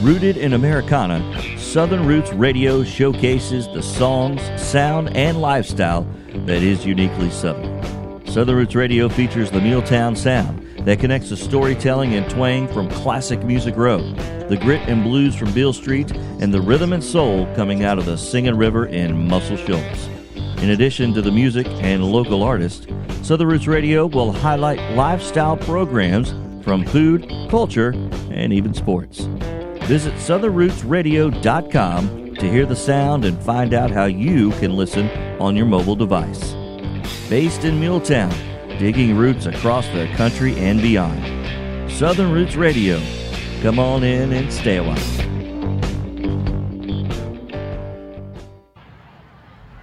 Rooted in Americana, Southern Roots Radio showcases the songs, sound, and lifestyle that is uniquely Southern. Southern Roots Radio features the Muletown sound that connects the storytelling and twang from classic Music Row, the grit and blues from Beale Street, and the rhythm and soul coming out of the Singing River in Muscle Shoals. In addition to the music and local artists, Southern Roots Radio will highlight lifestyle programs from food, culture, and even sports. Visit southernrootsradio.com to hear the sound and find out how you can listen on your mobile device. Based in Muletown, digging roots across the country and beyond. Southern Roots Radio. Come on in and stay a while.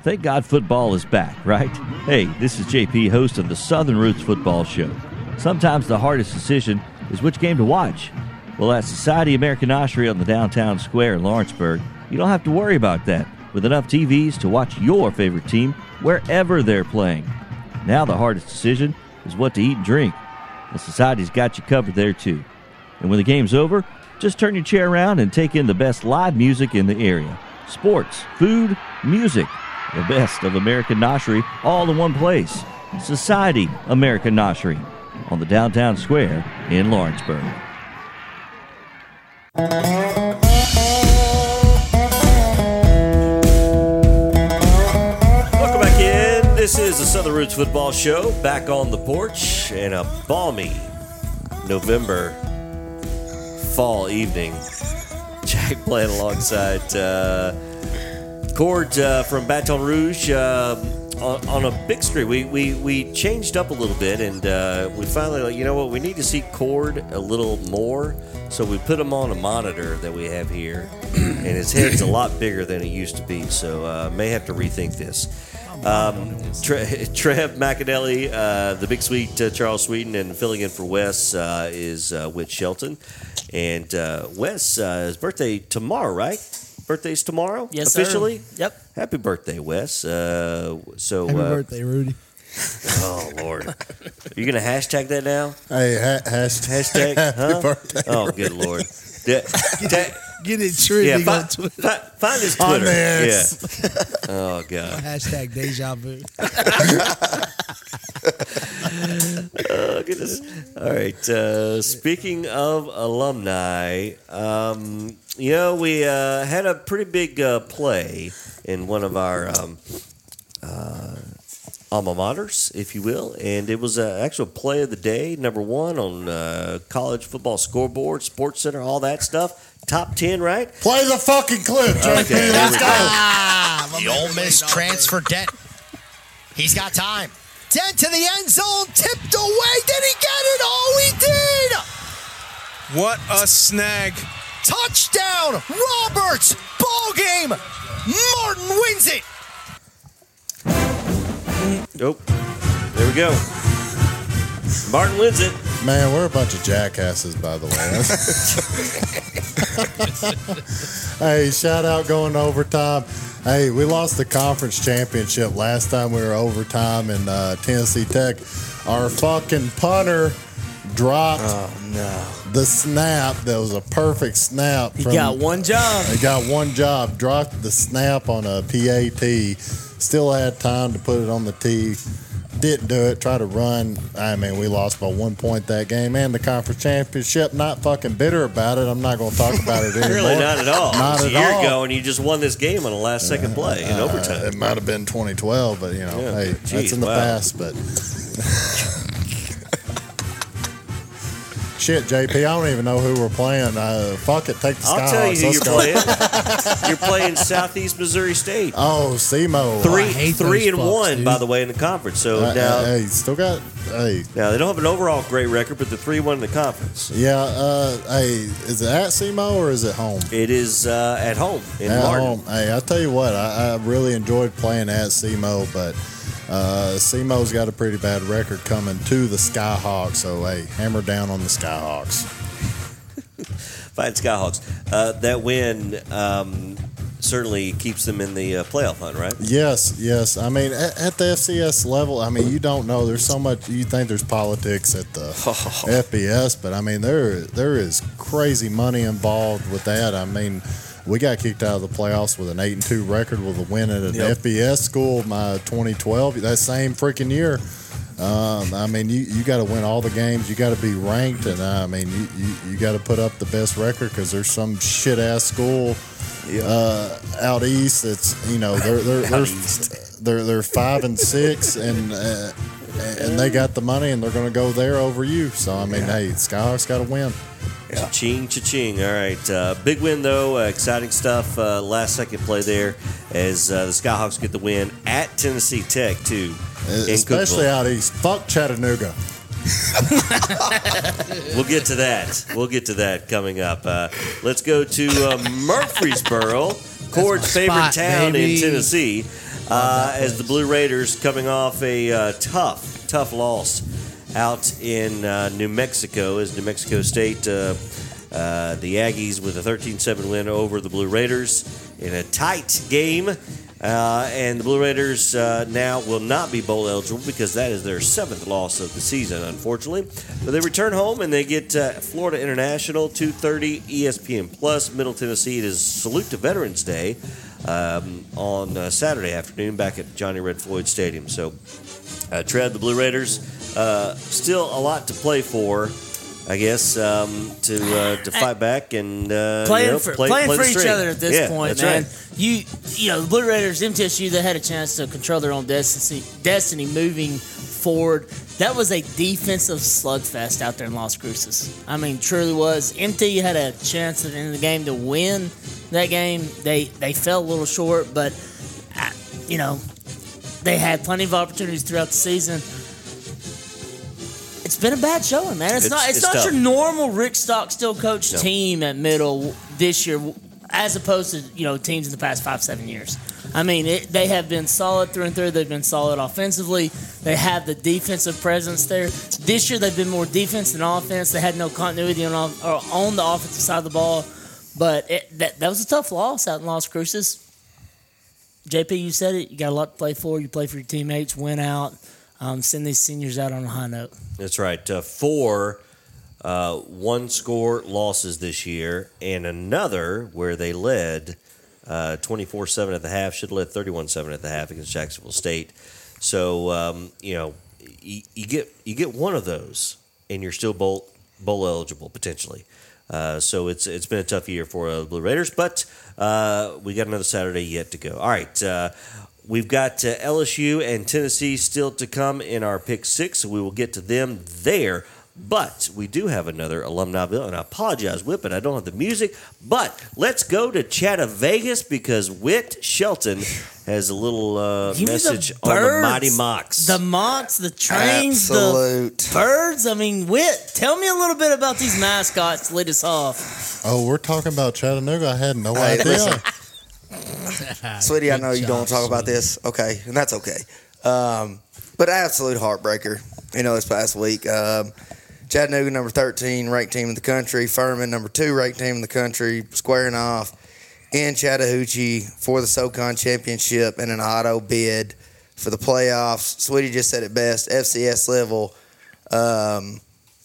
Thank God football is back, right? Hey, this is JP, host of the Southern Roots Football Show. Sometimes the hardest decision is which game to watch. Well, at Society American Noshery on the downtown square in Lawrenceburg, you don't have to worry about that with enough TVs to watch your favorite team wherever they're playing. Now, the hardest decision is what to eat and drink. The Society's got you covered there, too. And when the game's over, just turn your chair around and take in the best live music in the area sports, food, music, the best of American Noshery all in one place. Society American Noshery on the downtown square in Lawrenceburg. Welcome back in. This is the Southern Roots Football Show back on the porch in a balmy November fall evening. Jack playing alongside uh, Cord uh, from Baton Rouge uh, on, a big street. We, we, we changed up a little bit and uh, we finally, you know what, we need to see Cord a little more. So we put him on a monitor that we have here, and his head's a lot bigger than it used to be. So uh, may have to rethink this. Um, Tre- Trev McAnally, uh, the big sweet uh, Charles Sweden, and filling in for Wes uh, is uh, Whit Shelton. And uh, Wes, uh, his birthday tomorrow, right? Birthday's tomorrow? Yes, sir. Officially? Yep. Happy birthday, Wes. Uh, so, Happy uh, birthday, Rudy. Oh, Lord. Are you going to hashtag that now? Hey, ha- hashtag, Hashtag? happy huh? birthday. Oh, good Lord. Yeah, ta- Get it yeah, trending fi- on Twitter. fi- find his On Twitter. this. Yeah. Oh, God. Hashtag deja vu. Oh, goodness. All right. Uh, speaking of alumni, um, you know, we uh, had a pretty big uh, play in one of our um, uh, alma maters, if you will, and it was an actual play of the day, number one on uh, college football scoreboard, Sports Center, all that stuff. Top 10, right? Play the fucking clip, JP. Okay, there Let's we go. go. Ah, the Ole Miss transfer Dent. He's got time. Dent to the end zone, tipped away. Did he get it? Oh, he did! What a snag. Touchdown, Roberts. Ball game. Martin wins it. Nope. There we go. Martin wins it. Man, we're a bunch of jackasses, by the way. hey, shout out going to overtime. Hey, we lost the conference championship last time we were overtime in uh, Tennessee Tech. Our fucking punter dropped the snap. That was a perfect snap. He got one job. He got one job. Dropped the snap on a PAT. Still had time to put it on the tee. Didn't do it. Try to run. I mean, we lost by one point that game and the conference championship. Not fucking bitter about it. I'm not going to talk about it anymore. Really, not at all. Not at a year all. ago, and you just won this game on the last second play in Uh, overtime. It might have been 2012, but you know, Yeah. hey, Jeez, that's in the wow. past. But shit, JP, I don't even know who we're playing. Uh, fuck it, take the I'll tell you who Let's you're go. playing. you're playing Southeast Missouri State. Oh, SEMO. Three, I hate three those and fucks, one, dude. by the way, in the conference. So Uh, now, uh, hey, still got. Hey, now they don't have an overall great record, but they're three one in the conference. yeah. Uh, hey, is it at SEMO or is it home? It is uh, at home in at Martin. home. Hey, I tell you what, I, I really enjoyed playing at SEMO, but uh, SEMO's got a pretty bad record coming to the Skyhawks. So hey, hammer down on the Skyhawks. Fight Skyhawks. Uh, that win um, certainly keeps them in the uh, playoff hunt, right? Yes, yes. I mean, at, at, the FCS level, I mean, you don't know. There's so much. You think there's politics at the FBS, but I mean, there there is crazy money involved with that. I mean, we got kicked out of the playoffs with an eight and two record with a win at an yep. FBS school. My 2012, that same freaking year. Um, I mean, you, you got to win all the games. You got to be ranked, and uh, I mean, you, you, you got to put up the best record because there's some shit ass school uh, out east that's you know they're they're they're, they're, they're five and six and. Uh, and they got the money, and they're going to go there over you. So I mean, yeah. hey, Skyhawks got to win. Yeah. Cha-ching, cha-ching. All right. Uh, big win, though. Uh, exciting stuff. Uh, last second play there as uh, the Skyhawks get the win at Tennessee Tech, too. Especially out east. Fuck Chattanooga. we'll get to that. We'll get to that coming up. Uh, let's go to uh, Murfreesboro, Cord's favorite town baby. in Tennessee, uh, as the Blue Raiders coming off a uh, tough, tough loss out in uh, New Mexico as New Mexico State. Uh, the Aggies with a 13-7 win over the Blue Raiders in a tight game. Uh, and the Blue Raiders uh, now will not be bowl eligible because that is their seventh loss of the season, unfortunately. But they return home and they get uh, Florida International 2:30 ESPN Plus Middle Tennessee. It is salute to Veterans Day um, on uh, Saturday afternoon back at Johnny Red Floyd Stadium. So, uh, Tread the Blue Raiders uh, still a lot to play for. I guess um, to uh, to fight back and uh, playing you know, for play, playing play for each other at this yeah, point, man. Right. You you know, the Blue Raiders, MTSU, they had a chance to control their own destiny, destiny moving forward. That was a defensive slugfest out there in Las Cruces. I mean, truly was. MT had a chance at the end of the game to win that game. They they fell a little short, but uh, you know, they had plenty of opportunities throughout the season it's been a bad showing, man. It's, it's not. It's, it's not tough. your normal Rick Stockstill coach no. team at middle this year, as opposed to you know teams in the past five seven years. I mean, it, they have been solid through and through. They've been solid offensively. They have the defensive presence there. This year, they've been more defense than offense. They had no continuity on on the offensive side of the ball. But it, that that was a tough loss out in Las Cruces. JP, you said it. You got a lot to play for. You play for your teammates. Win out um, send these seniors out on a high note. That's right. Uh, four uh, one score losses this year, and another where they led uh, 24 uh, 7 at the half, should have led 31 7 at the half against Jacksonville State. So, um, you know, you, you, get you get one of those, and you're still bowl, bowl eligible potentially. Uh, so it's it's been a tough year for uh, the Blue Raiders, but uh, we got another Saturday yet to go. All right, uh, We've got uh, LSU and Tennessee still to come in our pick six, so we will get to them there. But we do have another alumni bill, and I apologize, Whit, but I don't have the music. But let's go to Chatta Vegas because Whit Shelton has a little uh, message the on the Mighty Mocs. The Mocs, the trains, Absolute. the birds. I mean, Whit, tell me a little bit about these mascots. Lead us off. Oh, we're talking about Chattanooga. I had no hey, idea. Listen, Sweetie, I know you don't talk about this. Okay, and that's okay. Um, but absolute heartbreaker. You know, this past week, um, Chattanooga number thirteen ranked team in the country, Furman number two ranked team in the country, squaring off in Chattahoochee for the SoCon championship and an auto bid for the playoffs. Sweetie just said it best. FCS level. Um,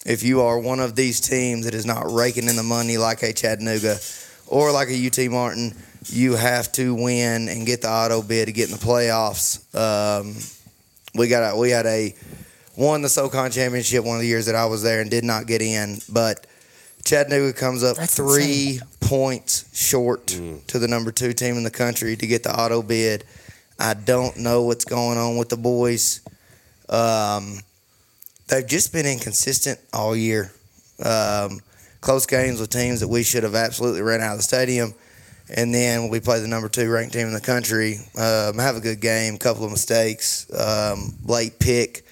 if you are one of these teams that is not raking in the money like a Chattanooga or like a UT Martin, you have to win and get the auto bid to get in the playoffs. Um, we got a, we had a won the SoCon championship one of the years that I was there and did not get in, but Chattanooga comes up That's three insane. points short mm. to the number two team in the country to get the auto bid. I don't know what's going on with the boys. Um, they've just been inconsistent all year. Um, close games with teams that we should have absolutely ran out of the stadium. And then we play the number two ranked team in the country. Um, have a good game, couple of mistakes, um, late pick,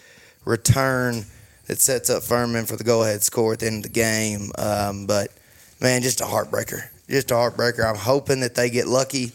return that sets up Furman for the go ahead score at the end of the game. Um, but man, just a heartbreaker. Just a heartbreaker. I'm hoping that they get lucky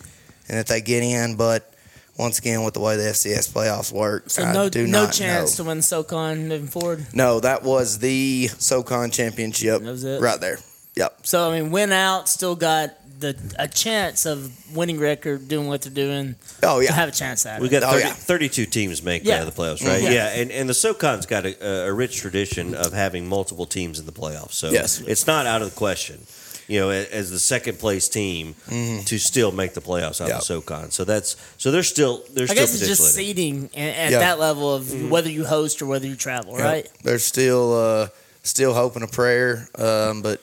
and that they get in, but once again, with the way the FCS playoffs work, so no, no chance know. to win SoCon moving forward. No, that was the SoCon championship. That was it, right there. Yep. So I mean, win out, still got the a chance of winning record, doing what they're doing. Oh yeah, to have a chance at we it. got Oh, yeah. 32 teams make Yeah. the playoffs, right? Mhm. Yeah, and, and the SoCon's got a, a rich tradition of having multiple teams in the playoffs. So Yes. it's not out of the question, you know, as the second place team to still make the playoffs out Yeah. of SoCon. So that's so they're still there's I still guess it's just in seeding at Yeah. that level of whether you host or whether you travel, Yeah. right? There's still uh, still hoping a prayer, um, but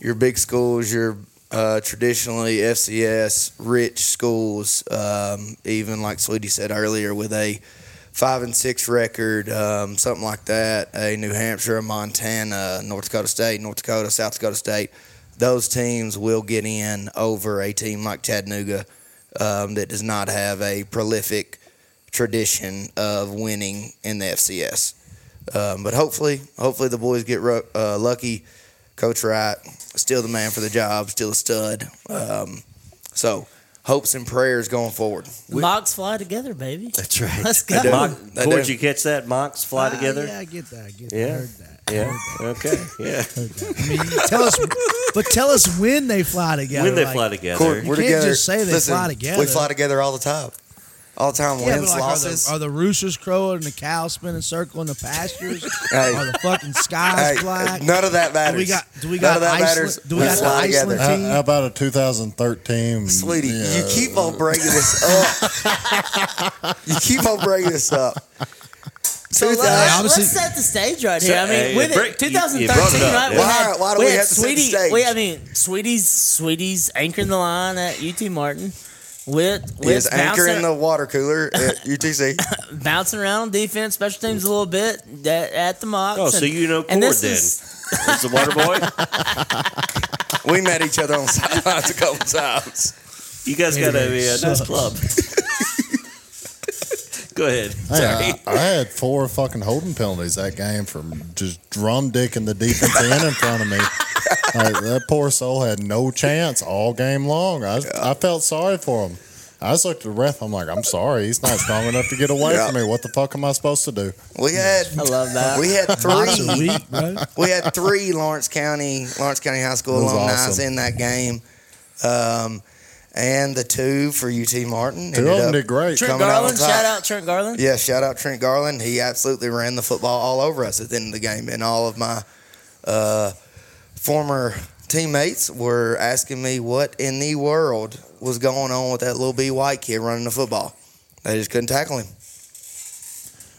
your big schools, your uh, traditionally FCS rich schools, um, even like Sweetie said earlier, with a five and six record, um, something like that, a New Hampshire, Montana, North Dakota State, North Dakota, South Dakota State, those teams will get in over a team like Chattanooga um, that does not have a prolific tradition of winning in the FCS. Um, but hopefully, hopefully the boys get uh, lucky. Coach Wright, still the man for the job, still a stud. Um, so hopes and prayers going forward. Mocs fly together, baby. That's right. Let's go. Mock, They you catch that? Mocs fly Ah, together. Yeah, I get that. I get that. Yeah. I heard that. Yeah. Okay. Yeah. I mean, tell us, but tell us when they fly together. when they like- fly together. Cord, You we're can't together. just say they Listen, fly together. We fly together all the time. All time. Yeah, Wins, like, are the, are the roosters crowing and the cows spinning a circle in the pastures? Hey. Are the fucking skies Hey, black? none of that matters. Do we got? Do we None got of that Iceland? matters. Do we We got the fly Iceland together. How, team? how about a 2013? Sweetie, yeah, you keep on bringing this up. you keep on bringing this up. So let's, let's set the stage right here. I mean, uh, with it, you- you 2013, brought it up, right? yeah. We had, Why- why do we we had have to set the Sweetie. stage? We, I mean, Sweetie's Sweetie's anchoring the line at UT Martin. With He is with anchor in the water cooler at UTC. bouncing around on defense, special teams a little bit at, at the Mocs. Oh, so you know and Cord this then? is It's the water boy. we met each other on the sidelines a couple times. You guys got a, a nice Sucks. club. Go ahead. Hey, Sorry. I, I had four fucking holding penalties that game from just drum dicking the defense end in front of me. Like, that poor soul had no chance all game long. I, I felt sorry for him. I just looked at the ref. I'm like, I'm sorry. He's not strong enough to get away Yeah. from me. What the fuck am I supposed to do? We had I love that. we had three week, bro. we had three Lawrence County Lawrence County High School That alumni awesome. in that game, um, and the two for UT Martin. Two ended of them did great. Trent coming out Garland, shout out Trent Garland. Yeah, shout out Trent Garland. He absolutely ran the football all over us at the end of the game, and all of my uh, former teammates were asking me what in the world was going on with that little B White kid running the football. They just couldn't tackle him.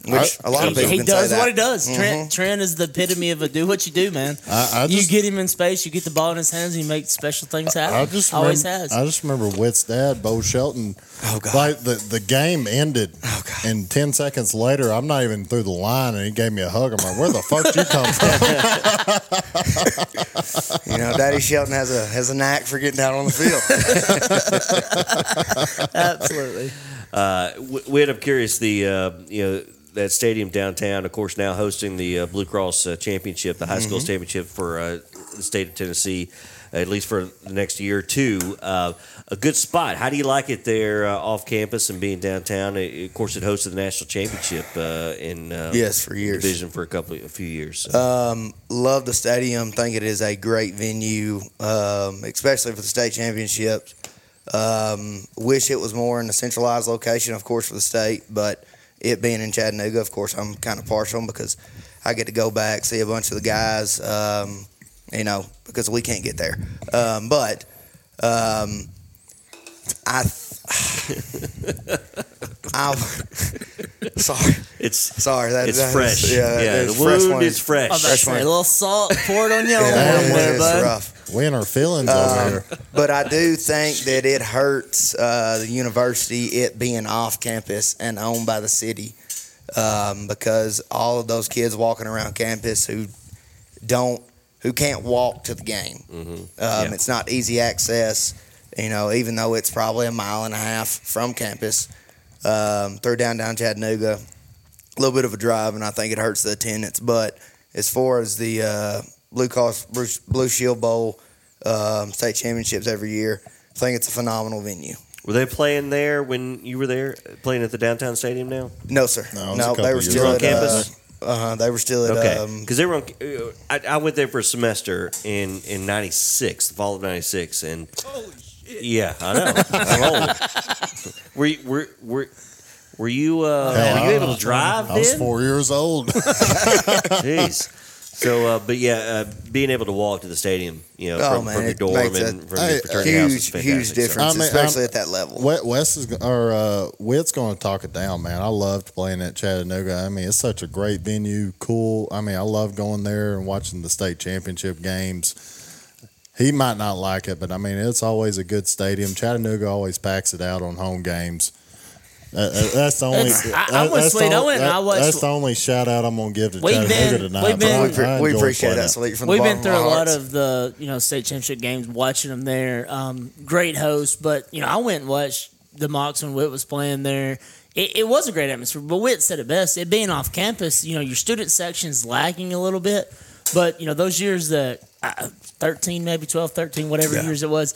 Which a lot of He, people he can does say that. what he does. Mhm. Trent, Trent is the epitome of a do what you do, man. I, I you get him in space, you get the ball in his hands, and you make special things happen. I just Always remember, has. I just remember Whit's dad, Bo Shelton. Oh God! Like the, the game ended, Oh God! and ten seconds later, I'm not even through the line, and he gave me a hug. I'm like, "Where the fuck did you come from?" You know, Daddy Shelton has a has a knack for getting out on the field. Absolutely. Uh, w- Whit, I'm curious. The uh, you know that stadium downtown, of course, now hosting the uh, Blue Cross uh, Championship, the high school Mm-hmm. championship for uh, the state of Tennessee, at least for the next year or two. Uh, a good spot. How do you like it there uh, off campus and being downtown? Uh, Of course, it hosted the national championship uh, in uh, yes, for years. division for a couple, a few years. So. Um, love the stadium. Think it is a great venue, um, especially for the state championships. Um, wish it was more in a centralized location, of course, for the state, but it being in Chattanooga, of course, I'm kind of partial because I get to go back, see a bunch of the guys, um, you know, because we can't get there. Um, but um, I, I, sorry, it's sorry, that, it's that is- fresh. yeah, Yeah, it's the fresh wound one. is fresh. I'm about to a little salt poured on your Yeah, arm it there, is bud. rough. we in our feelings Um, over here. but I do think that it hurts uh, the university it being off campus and owned by the city um, because all of those kids walking around campus who don't who can't walk to the game. Um, Yeah. It's not easy access, you know, even though it's probably a mile and a half from campus um, through downtown Chattanooga. A little bit of a drive, and I think it hurts the attendance. But as far as the uh, Blue Cross Blue, Blue Shield Bowl um, state championships every year, I think it's a phenomenal venue. Were they playing there when you were there, playing at the downtown stadium now? No, sir. No, it was a No, they were still at On campus? Uh, uh-huh, they were still at. Okay, Um, because they were. On, uh, I, I went there for a semester in in '96, the fall of '96, and Yeah, I know. I'm old. were, you, were, were, were you uh, were you able to drive? I was then? four years old. Jeez. So, uh, but yeah, uh, being able to walk to the stadium, you know, Oh, from, man, from your it dorm makes and a from your fraternity huge, house is fantastic. huge So- difference, I mean, especially I'm- at that level. Wes Wes is or uh, Whit's going to talk it down, man. I loved playing at Chattanooga. I mean, it's such a great venue, cool. I mean, I love going there and watching the state championship games. He might not like it, but I mean, it's always a good stadium. Chattanooga always packs it out on home games. Uh, uh, that's the only. It's- I- that- I'm with that's the Sweet. I only- I that- watched- That's the only shout out I'm going to give to Chattanooga been- tonight. we've been- I- we, we appreciate that, it. Sweet, from We've bottom been through of a our lot of the you know state championship games, watching them there. Um, great host, but you know I went and watched the Mocs when Whit was playing there. It, it was a great atmosphere, but Whit said it best. It being off campus, you know, your student section's lagging a little bit, but you know those years that uh, 13, maybe 12, 13, whatever years it was,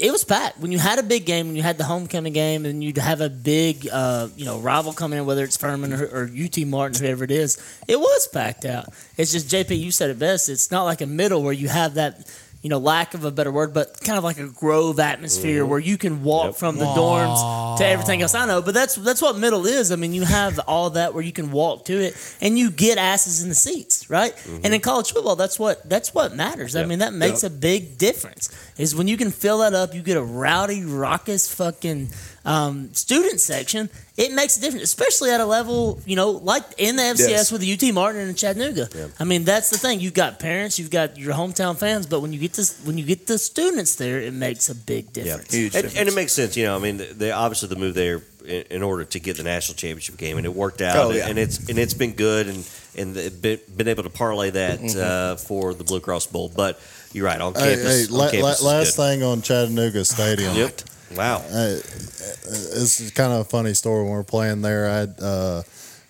it was packed. When you had a big game, when you had the homecoming game, and you'd have a big, uh, you know, rival coming in, whether it's Furman or, or UT Martin, whoever it is, it was packed out. It's just JP, you said it best. It's not like a middle where you have that, you know, lack of a better word, but kind of like a grove atmosphere mm-hmm. where you can walk Yep. from the dorms to everything else. I know, but that's that's what middle is. I mean, you have all that where you can walk to it, and you get asses in the seats, right? And in mm-hmm. college football, that's what that's what matters. I mean, that makes a big difference. Is when you can fill that up, you get a rowdy, raucous, fucking um, student section. It makes a difference, especially at a level you know like in the FCS Yes. with the UT Martin and Chattanooga. I mean, that's the thing. You've got parents, you've got your hometown fans, but when you get this, when you get the students there, it makes a big difference. Yeah, Huge and, difference. and it makes sense, you know. I mean, they obviously the move there in, in order to get the national championship game, and it worked out. Oh, yeah. And it's and it's been good, and and been, been able to parlay that Mm-hmm. uh, for the Blue Cross Bowl. But you're right on Hey, campus. hey, on la- la- campus is last good. thing on Chattanooga Stadium. Yep. Wow. Hey, this is kind of a funny story. When we were playing there, I had uh,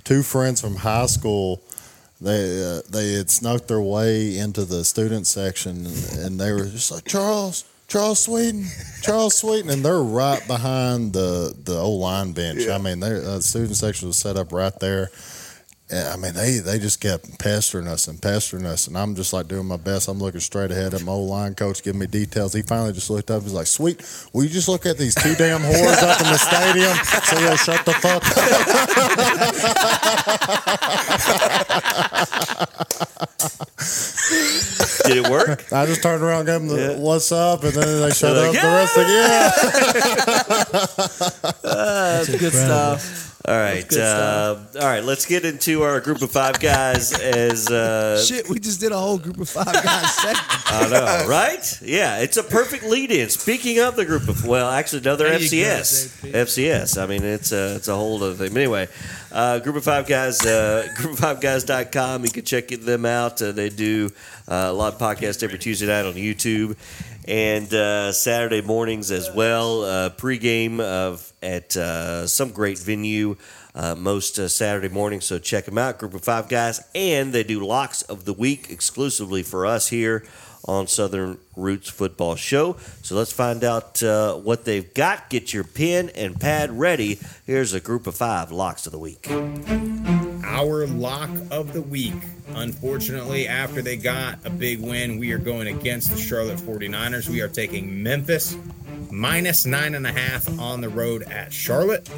two friends from high school. They uh, they had snuck their way into the student section, and, and they were just like Charles, Charles Sweden, Charles Sweden, and they're right behind the the old line bench. I mean, their uh, student section was set up right there. I mean, they they just kept pestering us and pestering us, and I'm just like doing my best. I'm looking straight ahead at my old line coach, giving me details. He finally just looked up. He's like, "Sweet, will you just look at these two damn whores up in the stadium so you'll shut the fuck up?" Did it work? I just turned around, gave them the Yeah. "What's up," and then they shut They're up. like, The rest of the yeah. Ah, that's good stuff. All right. Uh, all right. Let's get into our group of five guys. As uh, Shit, we just did a whole group of five guys segment. I know, right? Yeah, it's a perfect lead-in. Speaking of the group of, well, actually another There you go, FCS, FCS. I mean, it's a it's a whole other thing. But anyway, uh, group of five guys, uh, group5guys.com. You can check them out. Uh, they do uh, a lot of podcasts every Tuesday night on YouTube and uh, Saturday mornings as well. Uh, pregame of at uh, some great venue. Uh, most uh, Saturday mornings, so check them out. Group of five guys, and they do locks of the week exclusively for us here on Southern Roots Football Show. So let's find out uh, what they've got. Get your pen and pad ready. Here's a group of five locks of the week. Our lock of the week. Unfortunately, after they got a big win, we are going against the Charlotte 49ers. We are taking Memphis minus nine and a half on the road at Charlotte.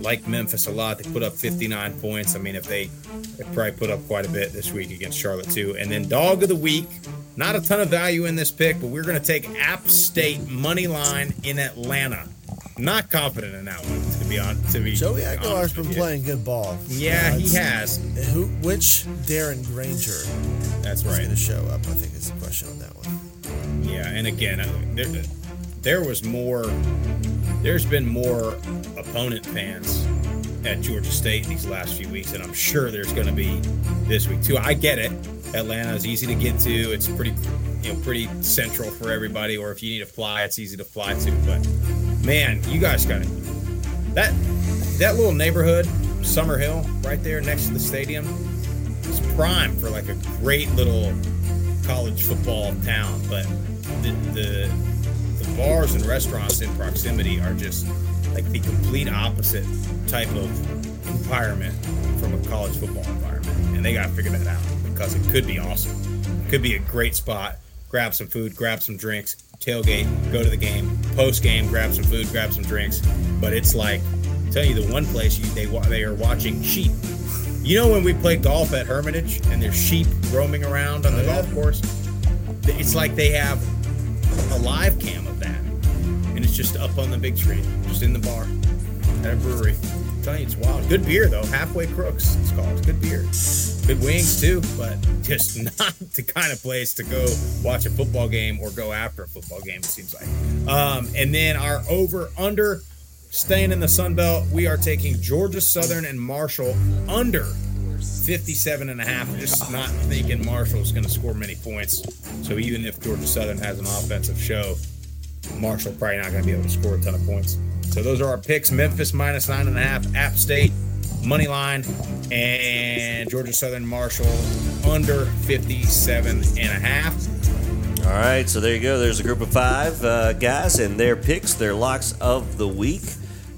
Like Memphis a lot. They put up 59 points. I mean, if they, they probably put up quite a bit this week against Charlotte, too. And then dog of the week. Not a ton of value in this pick, but we're going to take App State money line in Atlanta. Not confident in that one, to be honest. To be Joey Aguilar's been playing good ball. Yeah, he has. Who? Which Darren Grainger That's right. going to show up? I think is the question on that one. Yeah, and again, uh, there, there was more. There's been more opponent fans at Georgia State these last few weeks, and I'm sure there's going to be this week too. I get it. Atlanta is easy to get to. It's pretty, you know, pretty central for everybody. Or if you need to fly, it's easy to fly to. But man, you guys got it. That that little neighborhood, Summer Hill, right there next to the stadium, is prime for like a great little college football town. But the, the the bars and restaurants in proximity are just like the complete opposite type of environment from a college football environment, and they got to figure that out because it could be awesome. It could be a great spot. Grab some food, grab some drinks, tailgate, go to the game, post game, grab some food, grab some drinks. But it's like, I tell you, the one place you, they they are watching sheep. You know when we play golf at Hermitage and there's sheep roaming around on the oh, golf course? It's like they have a live cam of that, and it's just up on the big screen, just in the bar at a brewery. I'm telling you, it's wild. Good beer though. Halfway Crooks, it's called. Good beer. Good wings too, but just not the kind of place to go watch a football game or go after a football game. It seems like. Um, and then our over under, staying in the Sun Belt, we are taking Georgia Southern and Marshall under 57 and a half. Just not thinking Marshall's going to score many points. So even if Georgia Southern has an offensive show, Marshall probably not going to be able to score a ton of points. So those are our picks: Memphis minus nine and a half, App State money line, and Georgia Southern Marshall under 57 and a half. All right, so there you go. There's a group of five uh, guys and their picks, their locks of the week.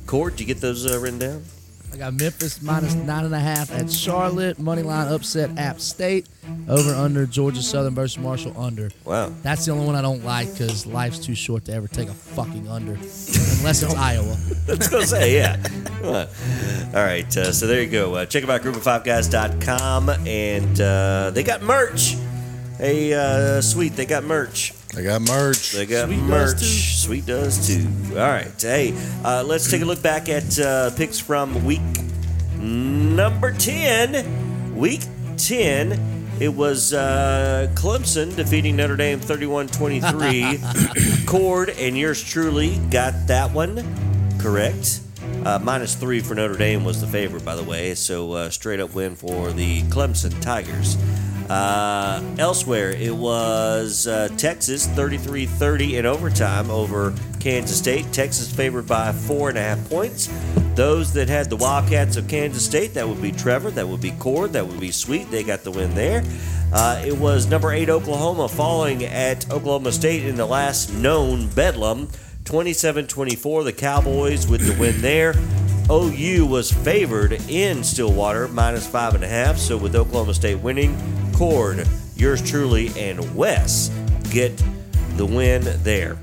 Cord, do you get those uh, written down? I got Memphis minus nine and a half at Charlotte. Money line upset App State. Over under Georgia Southern versus Marshall under. Wow. That's the only one I don't like because life's too short to ever take a fucking under. Unless it's Iowa. Let's go say, yeah. All right, uh, so there you go. Uh, check them out, group5guys.com. And uh, they got merch. Hey, uh, sweet, they got merch. They got merch. They got Sweet merch. Does Sweet does too. All right. Hey, uh, let's take a look back at uh, picks from week number 10. Week 10. It was uh, Clemson defeating Notre Dame 31 23. Cord and yours truly got that one correct. Uh, minus three for Notre Dame was the favorite, by the way. So uh, straight up win for the Clemson Tigers. Uh, elsewhere, it was uh, Texas 33 30 in overtime over Kansas State. Texas favored by four and a half points. Those that had the Wildcats of Kansas State, that would be Trevor, that would be Cord, that would be Sweet. They got the win there. Uh, it was number eight Oklahoma falling at Oklahoma State in the last known bedlam. 27 24, the Cowboys with the win there. OU was favored in Stillwater, minus five and a half. So with Oklahoma State winning, Yours truly, and Wes get the win there.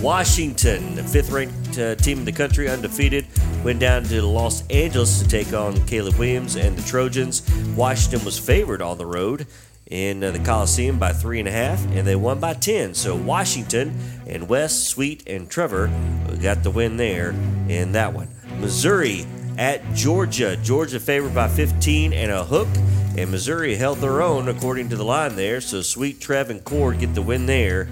Washington, the fifth ranked uh, team in the country, undefeated, went down to Los Angeles to take on Caleb Williams and the Trojans. Washington was favored on the road in uh, the Coliseum by three and a half, and they won by 10. So Washington and Wes, Sweet, and Trevor got the win there in that one. Missouri at Georgia. Georgia favored by 15 and a hook and Missouri held their own according to the line there. So Sweet Trev and Cord get the win there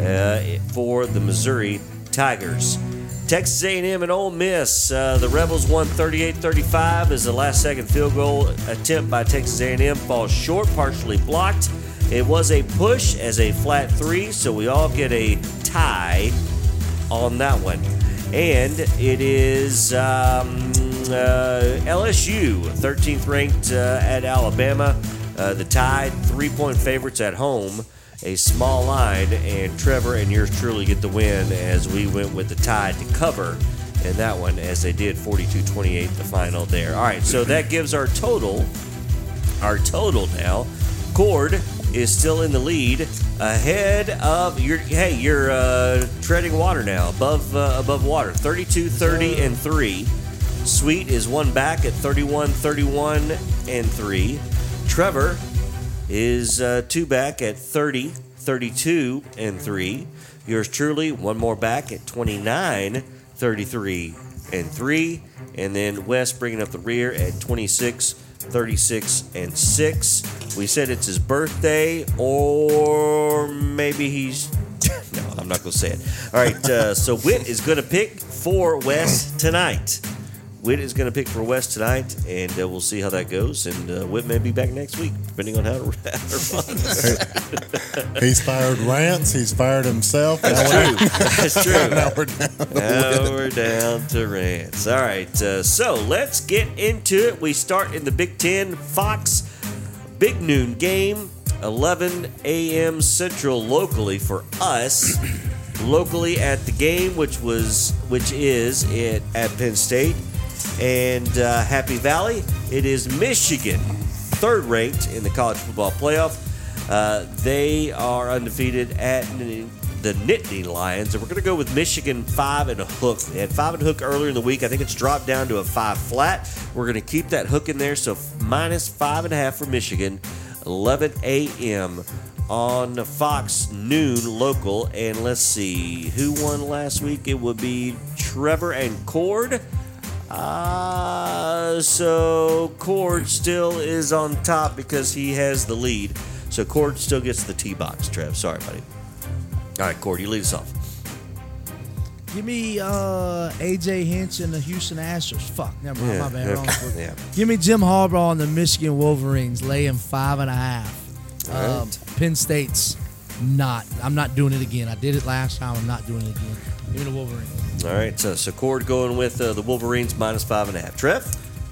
uh, for the Missouri Tigers. Texas A&M and Ole Miss. Uh, the Rebels won 38-35 as the last-second field goal attempt by Texas A&M falls short, partially blocked. It was a push as a flat three, so we all get a tie on that one. And it is um, LSU, 13th ranked uh, at Alabama. Uh, the Tide, three point favorites at home. A small line, and Trevor and yours truly get the win as we went with the Tide to cover in that one as they did 42 28 the final there. All right, so that gives our total. Our total now. Cord is still in the lead ahead of your hey you're uh, treading water now above uh, above water 32 30 and 3 Sweet is one back at 31 31 and 3. Trevor is uh, two back at 30 32 and 3. Yours truly, one more back at 29 33 and 3. And then Wes bringing up the rear at 26 36 and 6. We said it's his birthday, or maybe he's. no, I'm not going to say it. All right, uh, so Whit is going to pick for Wes tonight. Whit is going to pick for Wes tonight, and uh, we'll see how that goes. And uh, Whit may be back next week, depending on how to respond. he's fired Rance. He's fired himself. That's true. That's true. now we're down. now we're down to Rance. All right. Uh, so let's get into it. We start in the Big Ten. Fox Big Noon game, 11 a.m. Central locally for us. locally at the game, which was which is it at Penn State and uh, Happy Valley. It is Michigan, third ranked in the college football playoff. Uh, they are undefeated at the Nittany Lions, and we're going to go with Michigan five and a hook. They had five and a hook earlier in the week. I think it's dropped down to a five flat. We're going to keep that hook in there, so minus five and a half for Michigan, 11 a.m. on Fox noon local. And let's see who won last week. It would be Trevor and Cord. Uh, so Cord still is on top because he has the lead. So Cord still gets the T box, Trev. Sorry, buddy. All right, Cord, you lead us off. Give me uh, AJ Hinch and the Houston Astros. Fuck, never mind. my bad. Okay. Yeah. Give me Jim Harbaugh and the Michigan Wolverines laying five and a half. Um. Penn State's not. I'm not doing it again. I did it last time. I'm not doing it again. Give me the Wolverines. All right, so, so Cord going with uh, the Wolverines minus five and a half. Trev?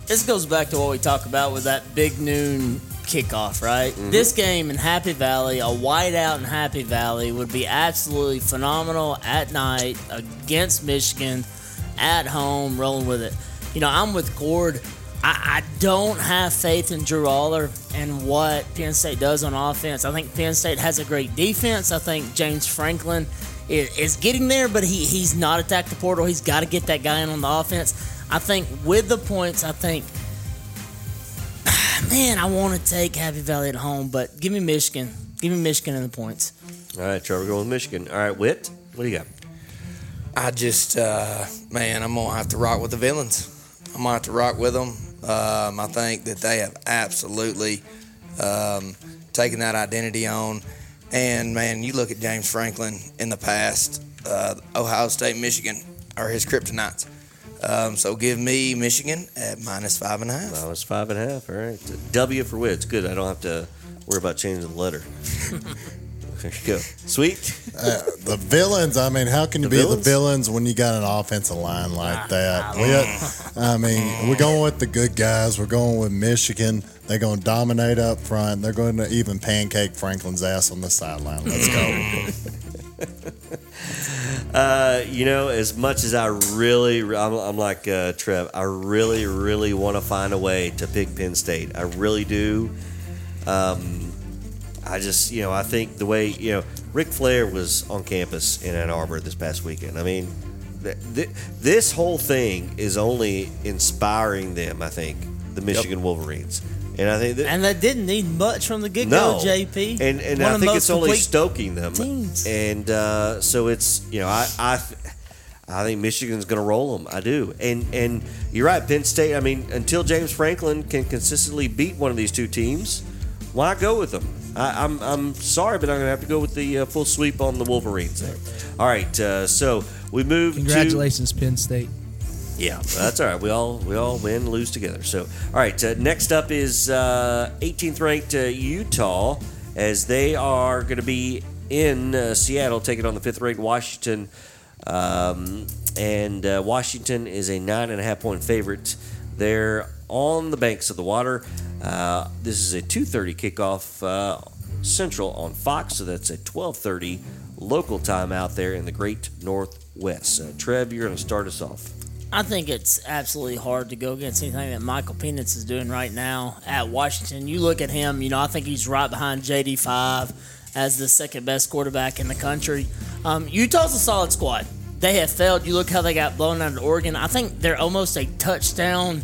This goes back to what we talked about with that big noon kickoff, right? Mm-hmm. This game in Happy Valley, a whiteout in Happy Valley, would be absolutely phenomenal at night against Michigan, at home, rolling with it. You know, I'm with Cord. I, I don't have faith in Drew Allar and what Penn State does on offense. I think Penn State has a great defense. I think James Franklin is, is getting there, but he, he's not attacked the portal. He's got to get that guy in on the offense. I think with the points, I think – man, I want to take Happy Valley at home, but give me Michigan. Give me Michigan and the points. All right, Trevor going with Michigan. All right, Whit, what do you got? I just, uh, man, I'm gonna have to rock with the villains. I'm gonna have to rock with them. Um, I think that they have absolutely um, taken that identity on. And man, you look at James Franklin in the past, uh, Ohio State, Michigan are his kryptonites. Um, so give me Michigan at minus five and a half. Minus five and a half. All right. W for It's Good. I don't have to worry about changing the letter. there you go. Sweet. Uh, the villains. I mean, how can you the be villains? the villains when you got an offensive line like ah, that? We, I mean, we're going with the good guys. We're going with Michigan. They're going to dominate up front. They're going to even pancake Franklin's ass on the sideline. Let's go. Uh, you know, as much as I really, I'm, I'm like uh, Trev, I really, really want to find a way to pick Penn State. I really do. Um, I just, you know, I think the way, you know, Ric Flair was on campus in Ann Arbor this past weekend. I mean, th- th- this whole thing is only inspiring them, I think, the Michigan yep. Wolverines. And I think that, and they didn't need much from the get go, no. JP. And and One I think it's only stoking them. Teams. And uh, so it's you know I I, I think Michigan's going to roll them. I do. And and you're right, Penn State. I mean, until James Franklin can consistently beat one of these two teams, why go with them? I, am I'm, I'm sorry, but I'm going to have to go with the uh, full sweep on the Wolverines there. All right, uh, so we move. Congratulations, to, Penn State. Yeah, that's all right. We all we all win, lose together. So, all right. Uh, next up is uh, 18th ranked uh, Utah, as they are going to be in uh, Seattle, taking on the fifth ranked Washington. Um, and uh, Washington is a nine and a half point favorite. They're on the banks of the water. Uh, this is a 2:30 kickoff Central on Fox, so that's a 12:30 local time out there in the Great Northwest. Trev, you're going to start us off. I think it's absolutely hard to go against anything that Michael Penix is doing right now at Washington. You look at him, you know, I think he's right behind JD5 as the second best quarterback in the country. Um, Utah's a solid squad. They have failed. You look how they got blown out of Oregon. I think they're almost a touchdown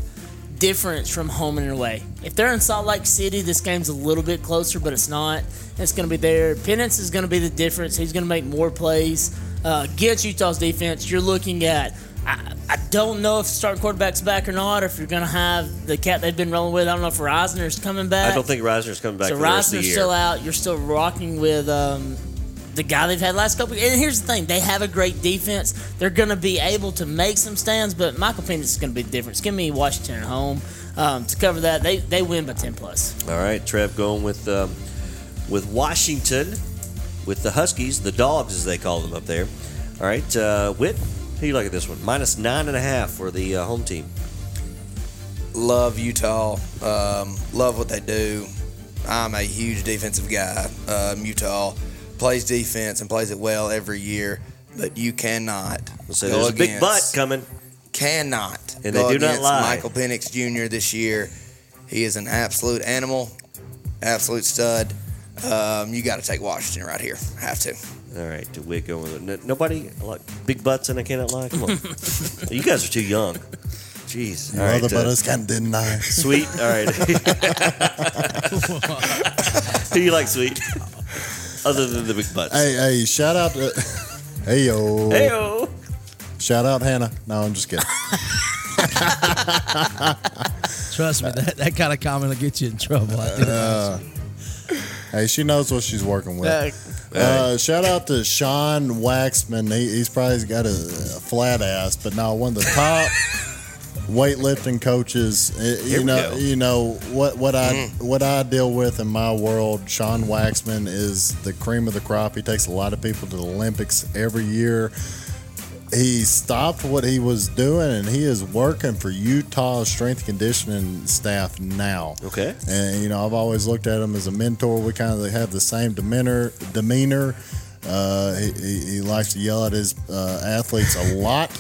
difference from home and away. If they're in Salt Lake City, this game's a little bit closer, but it's not. It's going to be there. Penix is going to be the difference. He's going to make more plays. Uh, against Utah's defense, you're looking at I, I don't know if starting quarterback's back or not, or if you're going to have the cat they've been rolling with. I don't know if Rising's coming back. I don't think Rising's coming back. So Rising's still out. You're still rocking with um, the guy they've had last couple. And here's the thing: they have a great defense. They're going to be able to make some stands, but Michael Penix is going to be the difference. Give me Washington at home um, to cover that. They they win by ten plus. All right, Trev going with um, with Washington with the Huskies, the Dogs as they call them up there. All right, uh, Whit. How you like at this one? Minus nine and a half for the uh, home team. Love Utah. Um, love what they do. I'm a huge defensive guy. Um, Utah plays defense and plays it well every year, but you cannot. So there's a big butt coming. Cannot. And they do not lie. Michael Penix Jr. this year. He is an absolute animal, absolute stud. Um, you got to take Washington right here. Have to. All right, to Wick going with nobody like big butts and I cannot lie. Come on, you guys are too young. Jeez, all right, but uh, it's kind of deny. Sweet, all right. Who you like, sweet? Other than the big butts. Hey, hey, shout out to Hey yo. Hey yo. Shout out Hannah. No, I'm just kidding. Trust me, that, that kind of comment will get you in trouble. Uh, hey, she knows what she's working with. Uh, shout out to Sean Waxman. He, he's probably got a, a, flat ass, but now one of the top weightlifting coaches. Uh, you know, you know what what I mm. what I deal with in my world. Sean Waxman is the cream of the crop. He takes a lot of people to the Olympics every year he stopped what he was doing and he is working for Utah strength conditioning staff now. Okay. And you know, I've always looked at him as a mentor. We kind of have the same demeanor. Demeanor. Uh, he, he, likes to yell at his uh, athletes a lot.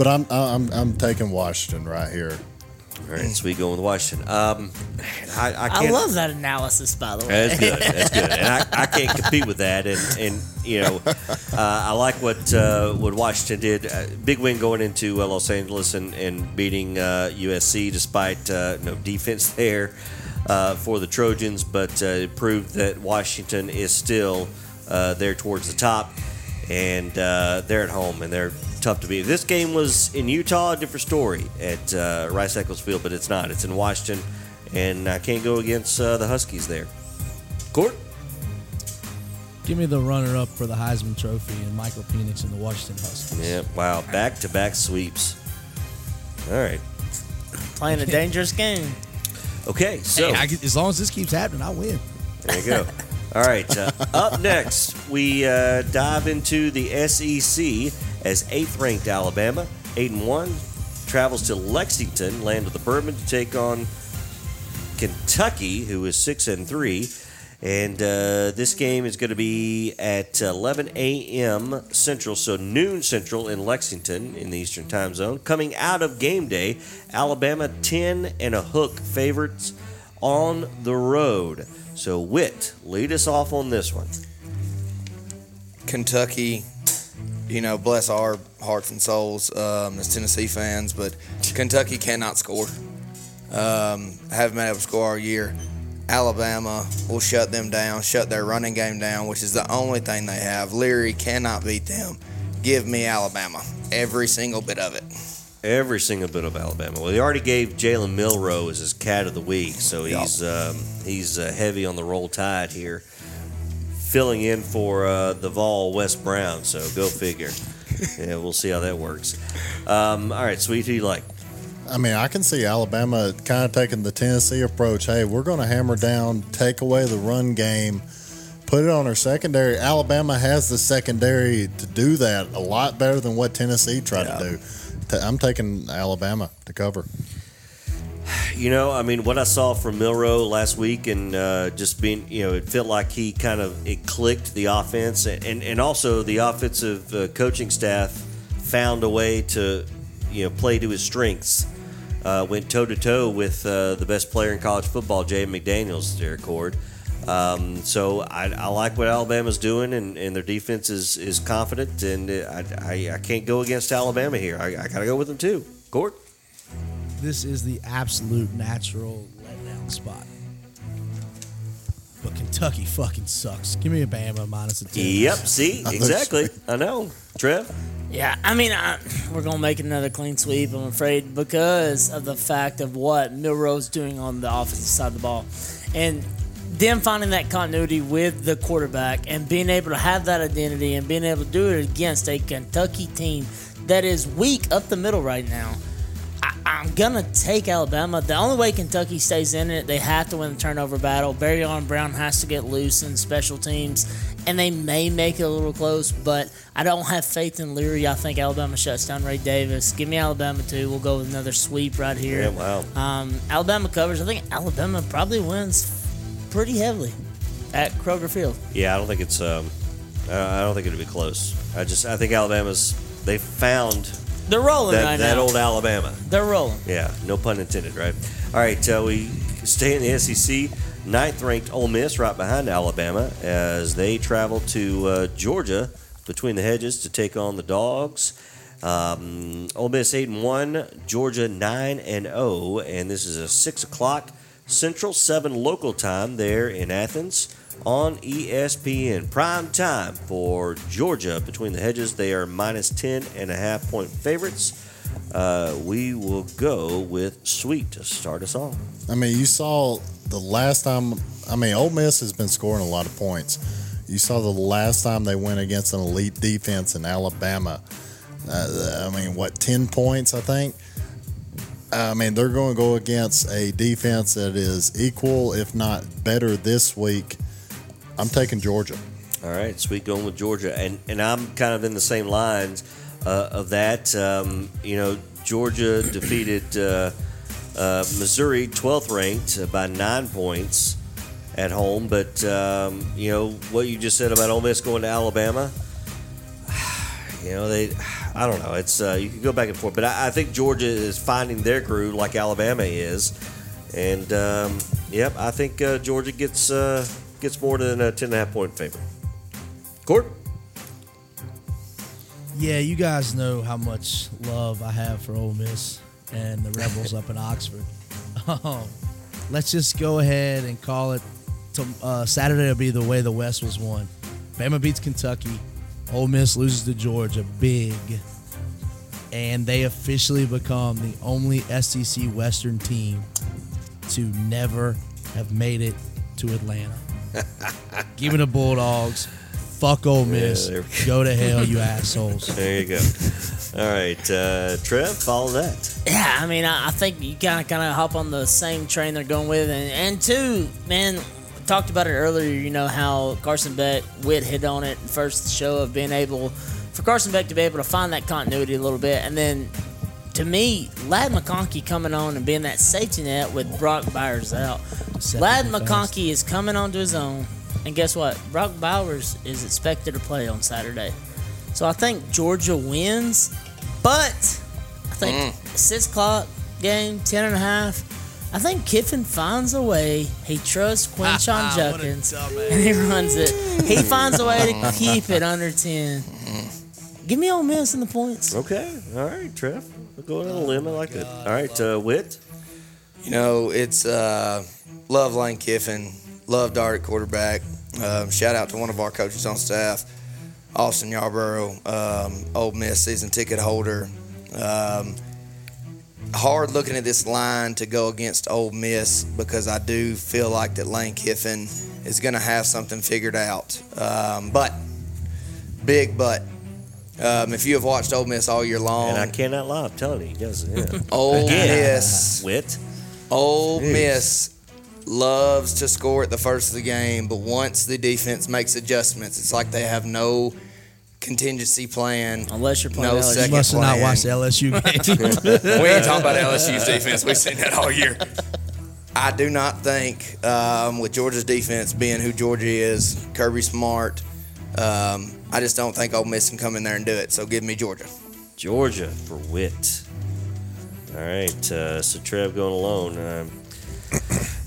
but I'm I'm I'm taking Washington right here. All right, so we go with Washington. Um, I, I, I, love that analysis, by the way. That's good. That's good. And I, I can't compete with that. And, and you know, uh, I like what uh, what Washington did. Uh, big win going into uh, Los Angeles and, and beating USC uh, despite uh, no defense there for the Trojans, but it proved that Washington is still there towards the top, and they're at home and they're tough to beat. This game was in Utah, a different story at uh, Rice Eccles Field, but it's not. It's in Washington, and I can't go against uh, the Huskies there. Cord? Give me the runner-up for the Heisman Trophy and Michael Penix and the Washington Huskies. Yeah, wow, back-to-back sweeps. All right, playing a dangerous game. Okay, so hey, as long as this keeps happening, I win. There you go. All right, uh, up next we uh, dive into the SEC as eighth-ranked Alabama, eight and one, travels to Lexington, land of the Bourbon, to take on Kentucky, who is six and three. And uh, this game is going to be at 11 a.m. Central, so noon Central in Lexington in the Eastern Time Zone. Coming out of game day, Alabama 10 and a hook favorites on the road. So, Whit, lead us off on this one. Kentucky you know, bless our hearts and souls um, as Tennessee fans, but Kentucky cannot score. Um, haven't been able to score all year. Alabama will shut them down, shut their running game down, which is the only thing they have. Leary cannot beat them. Give me Alabama, every single bit of it. Every single bit of Alabama. Well, he already gave Jalen Milroe as his cat of the week, so he's um, he's uh, heavy on the roll tide here filling in for uh, the Vol Wes Brown. So go figure. yeah, we'll see how that works. Um, all right, sweet. Who you like? I mean, I can see Alabama kind of taking the Tennessee approach. Hey, we're going to hammer down, take away the run game, put it on our secondary. Alabama has the secondary to do that a lot better than what Tennessee tried yeah. to do. I'm taking Alabama to cover. You know, I mean, what I saw from Milroe last week, and uh, just being, you know, it felt like he kind of it clicked the offense, and and also the offensive uh, coaching staff found a way to, you know, play to his strengths. Uh, went toe to toe with uh, the best player in college football, Jay McDaniels, Derek Cord. Um, so I, I, like what Alabama's doing, and, and, their defense is, is confident, and I, I, I can't go against Alabama here. I, I got to go with them too. Cord? this is the absolute natural letdown spot. But Kentucky fucking sucks. Give me a Bama minus a 10. Yep, see? Exactly. I know. Trev? Yeah, I mean, I, we're going to make another clean sweep, I'm afraid, because of the fact of what Milroe's doing on the offensive side of the ball. And them finding that continuity with the quarterback and being able to have that identity and being able to do it against a Kentucky team that is weak up the middle right now – I, am gonna take Alabama. The only way Kentucky stays in it, they have to win the turnover battle. Barion Brown has to get loose in special teams, and they may make it a little close. But I don't have faith in Leary. I think Alabama shuts down Ray Davis. Give me Alabama too. We'll go with another sweep right here. Yeah, wow. Um, Alabama covers. I think Alabama probably wins pretty heavily at Kroger Field. Yeah, I don't think it's. Um, I don't think it'll be close. I just I think Alabama's they found they're rolling that, right that now. old Alabama. They're rolling. Yeah, no pun intended, right? All right, uh, we stay in the SEC. ninth ranked Ole Miss right behind Alabama as they travel to uh, Georgia between the hedges to take on the Dogs. Um, Ole Miss eight and one, Georgia nine and zero, oh, and this is a six o'clock Central seven local time there in Athens on ESPN. Prime time for Georgia between the hedges. They are minus 10 and a half point favorites. Uh, we will go with Sweet to start us off. I mean, you saw the last time. I mean, Ole Miss has been scoring a lot of points. You saw the last time they went against an elite defense in Alabama. Uh, I mean, what, 10 points, I think? I mean, they're going to go against a defense that is equal, if not better, this week I'm taking Georgia. All right, sweet going with Georgia, and and I'm kind of in the same lines uh, of that. Um, you know, Georgia defeated uh, uh, Missouri, 12th ranked, by nine points at home. But um, you know what you just said about Ole Miss going to Alabama. You know they, I don't know. It's uh, you can go back and forth, but I, I, think Georgia is finding their groove like Alabama is, and um, yep, I think uh, Georgia gets gets more than a 10.5 point favorite. Cord? Yeah, you guys know how much love I have for Ole Miss and the Rebels up in Oxford. Um, let's just go ahead and call it. To, uh, Saturday will be the way the West was won. Bama beats Kentucky. Ole Miss loses to Georgia big. And they officially become the only SEC Western team to never have made it to Atlanta. Give me the Bulldogs. Fuck Ole Miss. Yeah, go to hell, you assholes. There you go. All right, uh, Trev, follow that. Yeah, I mean, I, I think you kind of kind of hop on the same train they're going with, and, and two, man, talked about it earlier. You know how Carson Beck, Whit hit on it first show of being able for Carson Beck to be able to find that continuity a little bit, and then to me, Ladd McConkey coming on and being that safety net with Brock Bowers out. Ladd McConkey is coming onto his own, and guess what? Brock Bowers is expected to play on Saturday. So I think Georgia wins, but I think mm. six o'clock game, ten and a half. I think Kiffin finds a way. He trusts Quinshon Judkins, and he runs it. He finds a way to keep it under ten. Give me Ole Miss in the points. Okay, all right, Trev. We're going on a limb. I like it. All right, uh, Whit. You know, it's uh, love Lane Kiffin, love Dart quarterback. Um, shout out to one of our coaches on staff, Austin Yarborough, um, Ole Miss season ticket holder. Um, hard looking at this line to go against Ole Miss because I do feel like that Lane Kiffin is going to have something figured out. Um, but big but um, if you have watched Ole Miss all year long, and I cannot lie, I'm telling you, he does. Yeah. Ole Miss, Whit. Ole Miss loves to score at the first of the game, but once the defense makes adjustments, it's like they have no contingency plan. Unless you're playing no LSU. Second you must have not watched the LSU game. we ain't talking about LSU's defense. We've seen that all year. I do not think, um, with Georgia's defense being who Georgia is, Kirby Smart, um, I just don't think Ole Miss can come in there and do it. So give me Georgia. Georgia for Whit. All right, uh, so Trev going alone. Um,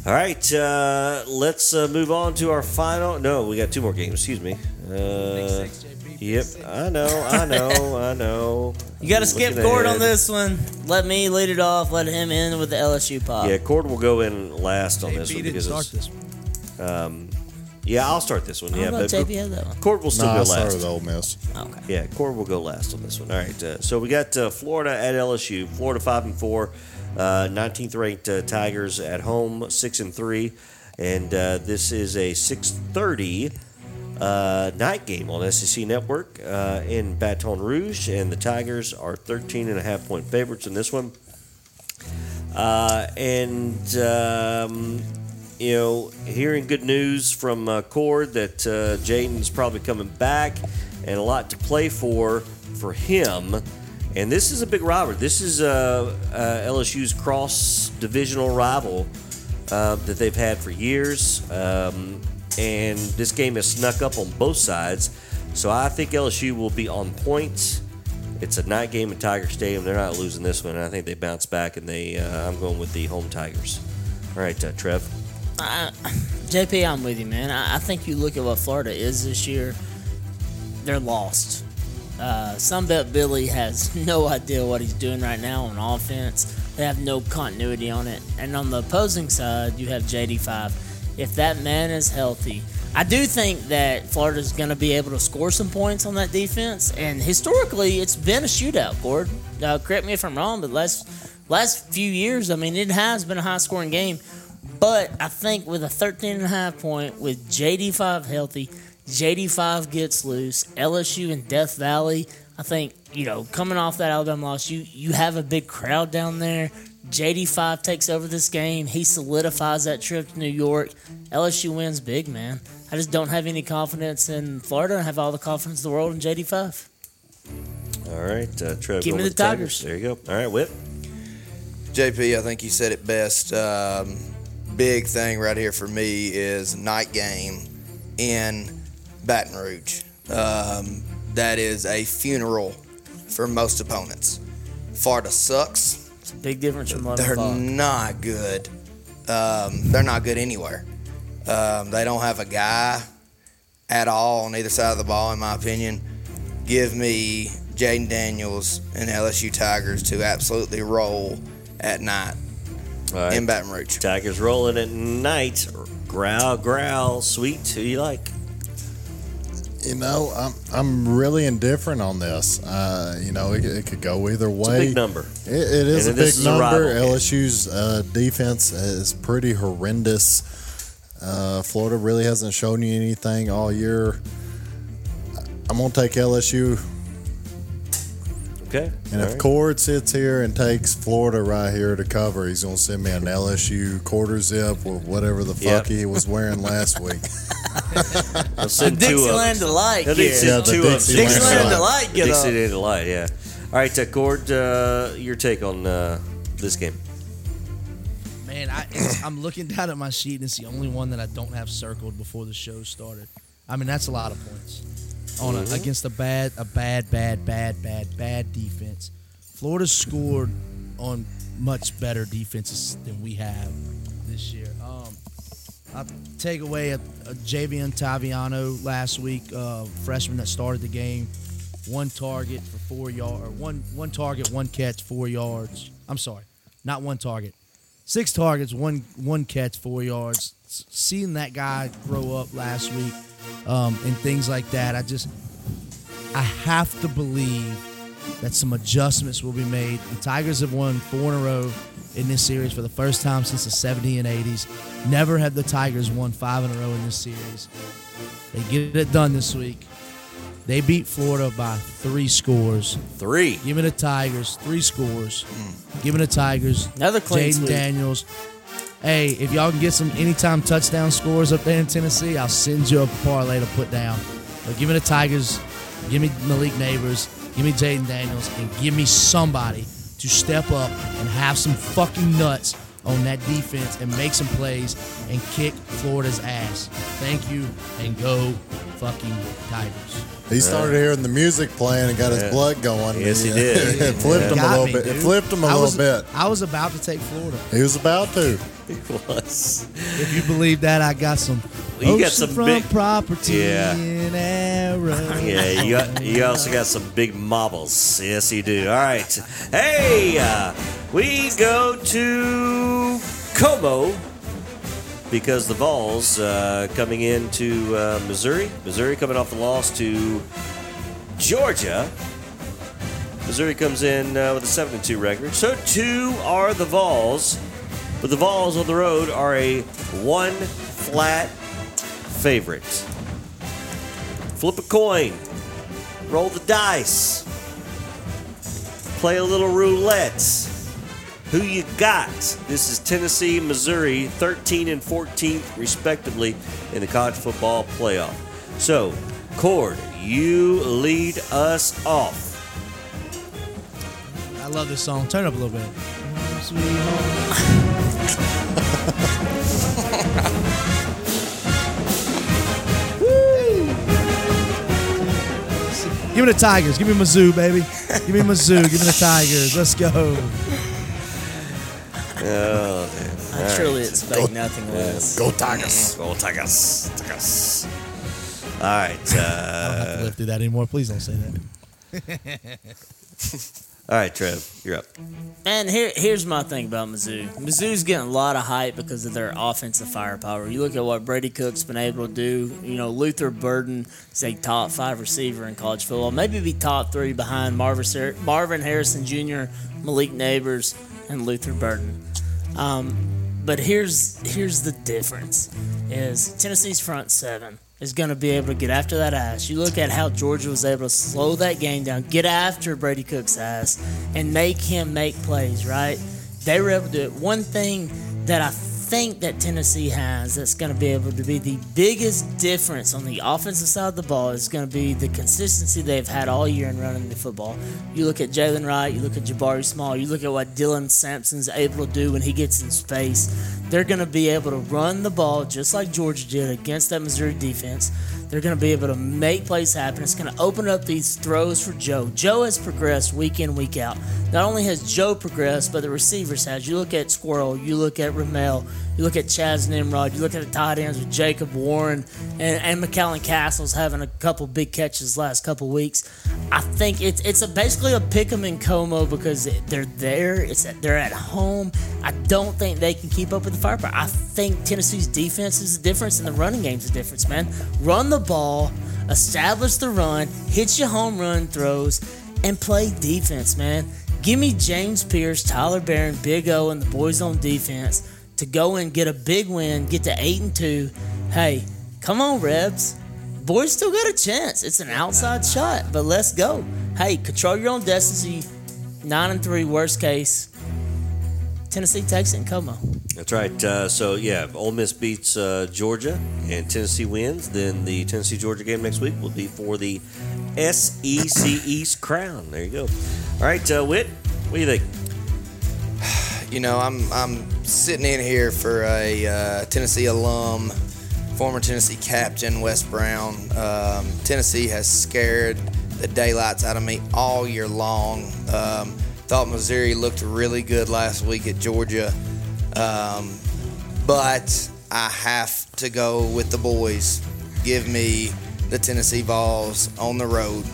all right, uh, let's uh, move on to our final. No, we got two more games. Excuse me. Uh, yep, I know, I know, I know. You got to skip Cord on this one. Let me lead it off. Let him in with the LSU pop. Yeah, Cord will go in last on this one because start this one. Um, yeah, I'll start this one. yeah, but JP that one. Cord will still no, go I last. started with Ole Miss. Okay. Yeah, Cord will go last on this one. All right. Uh, so we got uh, Florida at LSU. Florida five and four, uh, 19th ranked uh, Tigers at home, six and three, and uh, this is a 6:30 uh, night game on SEC Network in Baton Rouge, and the Tigers are 13 and a half point favorites in this one. and um, you know, hearing good news from uh, Cord that uh, Jaden's probably coming back and a lot to play for for him. And this is a big rivalry. This is uh, uh LSU's cross divisional rival uh, that they've had for years. Um, and this game has snuck up on both sides. So I think LSU will be on point. It's a night game at Tiger Stadium. They're not losing this one. I think they bounce back, and they. Uh, I'm going with the home Tigers. All right, Trev. I, JP, I'm with you, man. I, I, think you look at what Florida is this year. They're lost. Uh, Sunbelt Billy has no idea what he's doing right now on offense. They have no continuity on it. And on the opposing side, you have JD5. If that man is healthy, I do think that Florida's going to be able to score some points on that defense. And historically, it's been a shootout, Cord. Uh, correct me if I'm wrong, but last last few years, I mean, it has been a high scoring game. But I think with a 13 and a half point, with JD5 healthy, JD5 gets loose, LSU and Death Valley, I think, you know, coming off that Alabama loss, you, you have a big crowd down there. JD5 takes over this game. He solidifies that trip to New York. LSU wins big, man. I just don't have any confidence in Florida. I have all the confidence in the world in JD5. All right, uh, Trev. Give me the Tigers. Tigers. There you go. All right, Whip. JP, I think you said it best. Um, big thing right here for me is night game in Baton Rouge. Um, that is a funeral for most opponents. Florida sucks. It's a big difference from They're not good. Um, they're not good anywhere. Um, they don't have a guy at all on either side of the ball, in my opinion. Give me Jayden Daniels and LSU Tigers to absolutely roll at night right. in Baton Rouge. Tigers rolling at night. Growl, growl, sweet. Who you like? You know, I'm I'm really indifferent on this. Uh, you know, it, it, could go either way. It's a big number. it, it is and a big number. A LSU's uh, defense is pretty horrendous. Uh, Florida really hasn't shown you anything all year. I'm gonna take LSU Okay. And All if right. Cord sits here and takes Florida right here to cover, he's going to send me an LSU quarter zip or whatever the fuck yep. he was wearing last week. I'll send Dixieland Delight. Yeah, Dixieland Dixieland Delight. Dixieland Delight, yeah. All right, uh, Cord, uh, your take on uh, this game. Man, I, I'm looking down at my sheet and it's the only one that I don't have circled before the show started. I mean, that's a lot of points on mm-hmm. a, against a bad, a bad, bad, bad, bad, bad defense. Florida scored on much better defenses than we have this year. Um, I take away a, a Javien Taviano last week, uh, freshman that started the game, one target for four yards, one one target, one catch, four yards. I'm sorry, not one target, six targets, one one catch, four yards. Seeing that guy grow up last week um, and things like that. I just, I have to believe that some adjustments will be made. The Tigers have won four in a row in this series for the first time since the 70s and 80s. Never have the Tigers won five in a row in this series. They get it done this week. They beat Florida by three scores. Three. Give me the Tigers. Three scores. Mm. Give me the Tigers. Another clean Jayden Daniels. Hey, if y'all can get some anytime touchdown scores up there in Tennessee, I'll send you a parlay to put down. But give me the Tigers, give me Malik Nabers. give me Jayden Daniels, and give me somebody to step up and have some fucking nuts on that defense and make some plays and kick Florida's ass. Thank you and go fucking Tigers. He started hearing the music playing and got his blood going. Yes, he did. it flipped him a little me, bit. Dude. It flipped him a I little was, bit. I was about to take Florida. He was about to. He was. If you believe that, I got some. you got some big property yeah. in Arrow. Yeah, you got, you also got some big marbles. Yes, you do. All right. Hey, uh, we go to Como because the Vols uh, coming into uh, Missouri. Missouri coming off the loss to Georgia. Missouri comes in uh, with a 7 2 record. So two are the Vols. But the Vols on the road are a one flat favorite. Flip a coin, roll the dice, play a little roulette who you got? This is Tennessee, Missouri, 13 and 14th, respectively, in the college football playoff. So, Cord, you lead us off. I love this song. Turn up a little bit. Give me the Tigers. Give me Mizzou, baby. Give me Mizzou. Give me the Tigers. Let's go. Oh, man. I truly right. expect go, nothing less. Go Tigers. Go Tigers. Tigers. All right. Uh, I don't have to live through that anymore. Please don't say that. All right, Trev, you're up. And here, here's my thing about Mizzou. Mizzou's getting a lot of hype because of their offensive firepower. You look at what Brady Cook's been able to do. You know, Luther Burden is a top five receiver in college football, maybe be top three behind Marvin, Marvin Harrison Jr., Malik Nabers, and Luther Burden. Um, but here's here's the difference: is Tennessee's front seven is going to be able to get after that ass. You look at how Georgia was able to slow that game down, get after Brady Cook's ass, and make him make plays, right? They were able to do it. One thing that I think that Tennessee has that's going to be able to be the biggest difference on the offensive side of the ball is going to be the consistency they've had all year in running the football. You look at Jaylen Wright, you look at Jabari Small, you look at what Dylan Sampson's able to do when he gets in space. They're going to be able to run the ball just like Georgia did against that Missouri defense. They're going to be able to make plays happen. It's going to open up these throws for Joe. Joe has progressed week in, week out. Not only has Joe progressed, but the receivers has. You look at Squirrel, you look at Ramel, you look at Chas Nimrod, you look at the tight ends with Jacob Warren and, and McCallan Castles having a couple big catches last couple weeks. I think it's it's a, basically a pick 'em in Como because they're there. It's they're at home. I don't think they can keep up with the firepower. I think Tennessee's defense is the difference and the running game's the difference, man. Run the ball, establish the run, hit your home run throws, and play defense, man. Give me James Pierce, Tyler Baron, Big O, and the boys on defense to go and get a big win, get to eight and two. Hey, come on, Rebs. Boys still got a chance. It's an outside shot, but let's go. Hey, control your own destiny. Nine and three, worst case. Tennessee takes it in Como. That's right. Uh, so yeah, Ole Miss beats uh, Georgia and Tennessee wins. Then the Tennessee Georgia game next week will be for the SEC East crown. There you go. All right, uh, Whit, what do you think? You know, I'm I'm sitting in here for a uh, Tennessee alum, former Tennessee captain Wes Brown. Um, Tennessee has scared the daylights out of me all year long. Um, Thought Missouri looked really good last week at Georgia. Um, but I have to go with the boys. Give me the Tennessee Vols on the road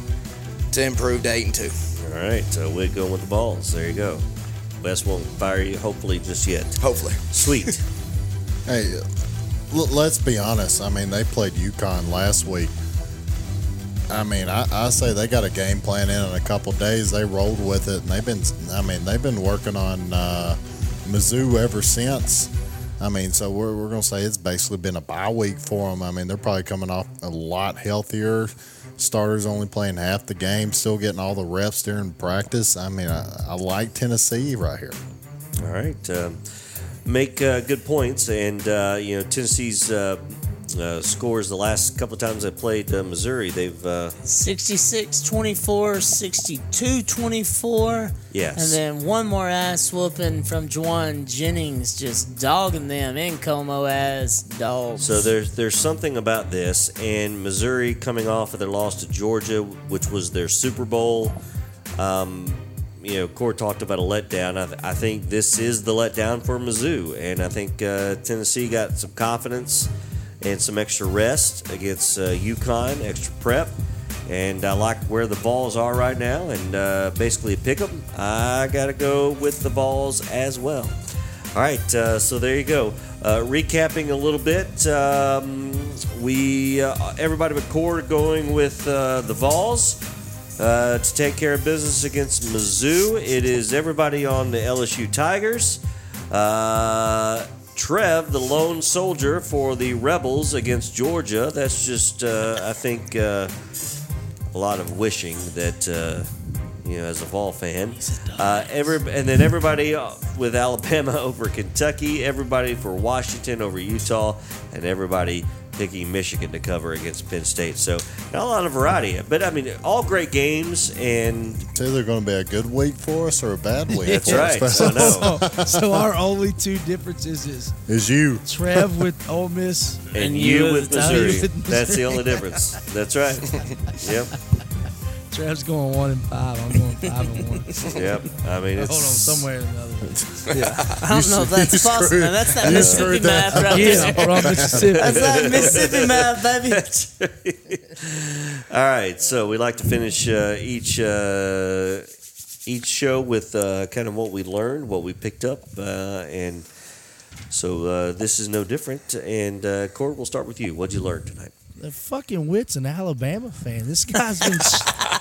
to improve to 8 and 2. All right, so we're going with the balls. There you go. Wes won't fire you, hopefully, just yet. Hopefully. Sweet. hey, let's be honest. I mean, they played UConn last week I mean, I, I say they got a game plan in in a couple days. They rolled with it, and they've been. I mean, they've been working on uh, Mizzou ever since. I mean, so we're, we're going to say it's basically been a bye week for them. I mean, they're probably coming off a lot healthier. Starters only playing half the game, still getting all the reps during practice. I mean, I, I like Tennessee right here. All right. Um, make uh, good points, and uh, you know Tennessee's uh, scores the last couple of times I played uh, Missouri. They've uh, 66 24, 62 24. Yes. And then one more ass whooping from Jauan Jennings, just dogging them in Como as dogs. So there's there's something about this, and Missouri coming off of their loss to Georgia, which was their Super Bowl. Um, you know, Cord talked about a letdown. I, th- I, think this is the letdown for Mizzou, and I think uh, Tennessee got some confidence and some extra rest against uh, UConn, extra prep. And I like where the balls are right now, and uh, basically pick them. I got to go with the balls as well. All right, uh, so there you go. Uh, recapping a little bit, um, we uh, everybody but Cord going with uh, the Vols uh, to take care of business against Mizzou. It is everybody on the LSU Tigers. Trev, the lone soldier for the Rebels against Georgia. That's just, uh, I think, uh, a lot of wishing that, uh, you know, as a Vol fan. Uh, every, and then everybody uh, with Alabama over Kentucky, everybody for Washington over Utah, and everybody picking Michigan to cover against Penn State. So not a lot of variety, but I mean, all great games. And it's either going to be a good week for us or a bad week. That's right. So, so, our only two differences is is you Trev with Ole Miss and, and you, with Missouri. That's the only difference. That's right. yep. Trev's going one and five. I'm going five and one. Yep. I mean, it's hold on somewhere or another. yeah. I don't know if that's possible. Man. That's that Mississippi math right yeah, there. from Mississippi. That's that Mississippi math, baby. All right. So we like to finish uh, each. Uh, each show with uh, kind of what we learned, what we picked up, uh, and so uh, this is no different. And uh, Cord, we'll start with you. What'd you learn tonight? The fucking Whit's an Alabama fan. This guy's been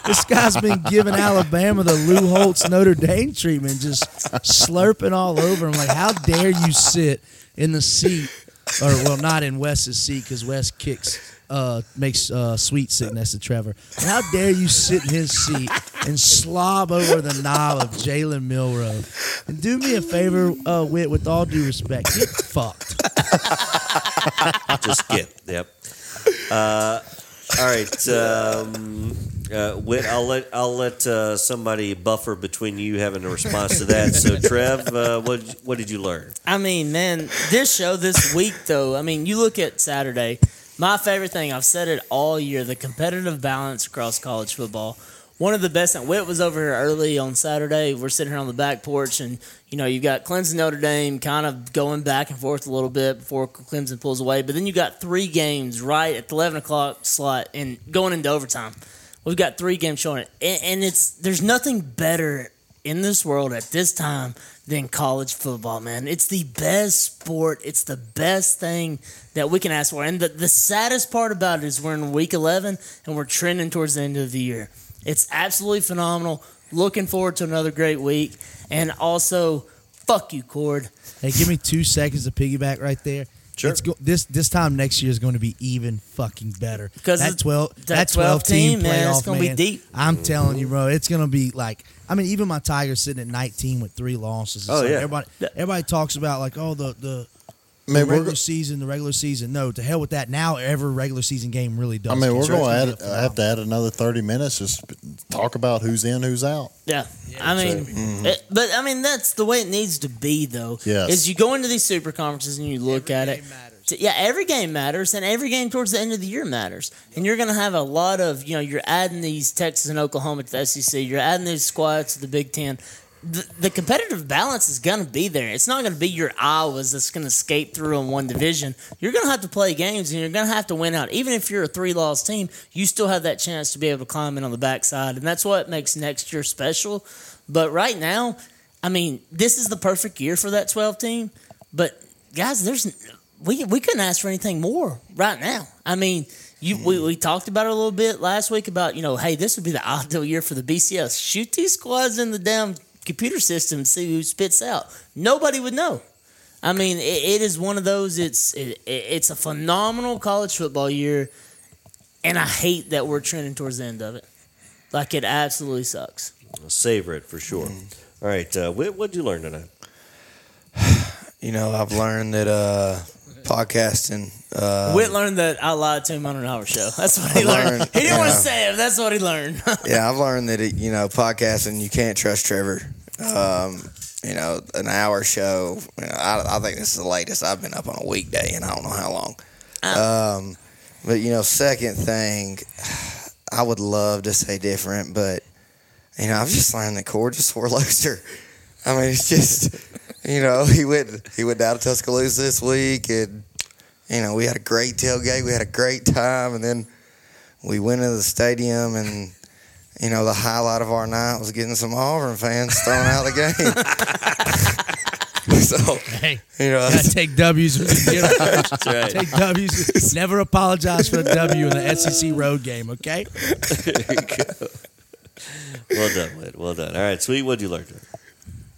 this guy's been giving Alabama the Lou Holtz Notre Dame treatment, just slurping all over him. Like, how dare you sit in the seat, or well, not in Wes's seat because Wes kicks uh, makes uh, sweet sit next to Trevor. How dare you sit in his seat and slob over the knob of Jalen Milroe? And do me a favor, uh, Whit, with all due respect, get fucked. Just get, yep. Uh, all right, um, uh, Whit. I'll let I'll let uh, somebody buffer between you having a response to that. So, Trev, uh, what what did you learn? I mean, man, this show this week though. I mean, you look at Saturday. My favorite thing, I've said it all year, the competitive balance across college football. One of the best, and Whit was over here early on Saturday. We're sitting here on the back porch, and you know you got Clemson, Notre Dame, kind of going back and forth a little bit before Clemson pulls away. But then you got three games right at the eleven o'clock slot and going into overtime. We've got three games showing it, and it's there's nothing better in this world at this time than college football, man. It's the best sport. It's the best thing that we can ask for. And the, the saddest part about it is we're in week 11 and we're trending towards the end of the year. It's absolutely phenomenal. Looking forward to another great week. And also, fuck you, Cord. Hey, give me two seconds to piggyback right there. Sure. Go, this this time next year is going to be even fucking better. Because that twelve that, that twelve, 12 team, team playoff, man, it's going to be deep. I'm telling you, bro, it's going to be like. I mean, even my Tigers sitting at 19 with three losses. Oh yeah. Everybody everybody talks about like, oh the the I mean, regular season, the regular season. No, to hell with that. Now every regular season game really does. I mean, we're going to have to add another thirty minutes just talk about who's in, who's out. Yeah, yeah I mean, mm-hmm. it, but I mean that's the way it needs to be, though. Yes. Is you go into these super conferences and you look every at it. To, yeah, every game matters, and every game towards the end of the year matters. And you're going to have a lot of, you know, you're adding these Texas and Oklahoma to the SEC. You're adding these squads to the Big Ten the, competitive balance is going to be there. It's not going to be your Iowas that's going to skate through in one division. You're going to have to play games and you're going to have to win out. Even if you're a three loss team, you still have that chance to be able to climb in on the backside. And that's what makes next year special. But right now, I mean, this is the perfect year for that 12 team. But guys, there's we, we couldn't ask for anything more right now. I mean, you, we, we talked about it a little bit last week about, you know, hey, this would be the ideal year for the BCS. Shoot these squads in the damn computer system and see who spits out. Nobody would know. I mean, it, it is one of those. It's it, it's a phenomenal college football year, and I hate that we're trending towards the end of it. Like it absolutely sucks. I'll savor it for sure. Mm. All right, uh, what what'd you learn tonight? You know, I've learned that uh, podcasting. Uh, Whit learned that I lied to him on an hour show. That's what he learned. learned. He didn't want to say it. That's what he learned. yeah, I've learned that it, you know podcasting. You can't trust Trevor. Um, you know, an hour show. You know, I, I, think this is the latest I've been up on a weekday, and I don't know how long. Oh. Um, but you know, second thing, I would love to say different, but you know, I've just learned that sore loser. I mean, it's just, you know, he went he went down to Tuscaloosa this week, and you know, we had a great tailgate, we had a great time, and then we went into the stadium and you know, the highlight of our night was getting some Auburn fans thrown out of the game. so, hey, you know, gotta take W's. That's right. Take W's. Never apologize for a W in the SEC road game. Okay. well done, Whit. Well done. All right, sweet. What'd you learn?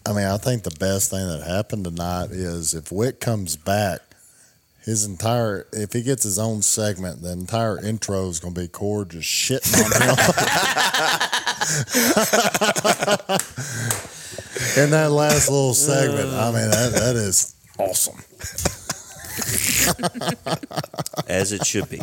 I mean, I think the best thing that happened tonight is if Whit comes back his entire if he gets his own segment, the entire intro is to be Cord just shitting on him. In that last little segment, I mean that that is awesome. As it should be,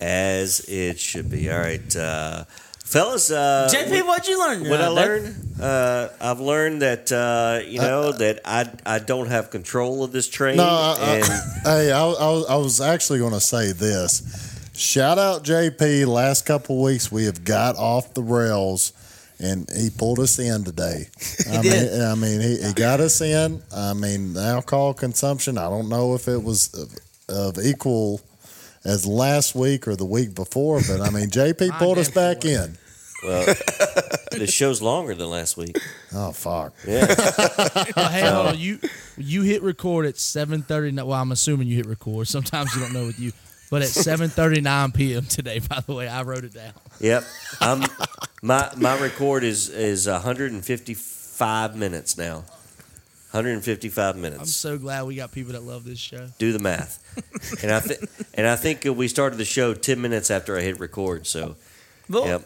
as it should be. All right. Uh, fellas. Uh, JP, what'd you learn? What I learned, uh, I've learned that uh, you know uh, that I I don't have control of this train. No, I, and I, hey, I, I, I was actually going to say this. Shout out JP. Last couple weeks we have got off the rails, and he pulled us in today. I did. mean, I mean, he, he got us in. I mean, alcohol consumption. I don't know if it was of, of equal as last week or the week before, but I mean, JP pulled us back in. Well, the show's longer than last week. Oh fuck! Yeah. Oh, hey, hold on. You you hit record at seven thirty. Well, I'm assuming you hit record. Sometimes you don't know with you, but at seven thirty nine p.m. today. By the way, I wrote it down. Yep. I'm, my my record is is 155 minutes now. 155 minutes. I'm so glad we got people that love this show. Do the math. and I th- and I think we started the show 10 minutes after I hit record. So, yep.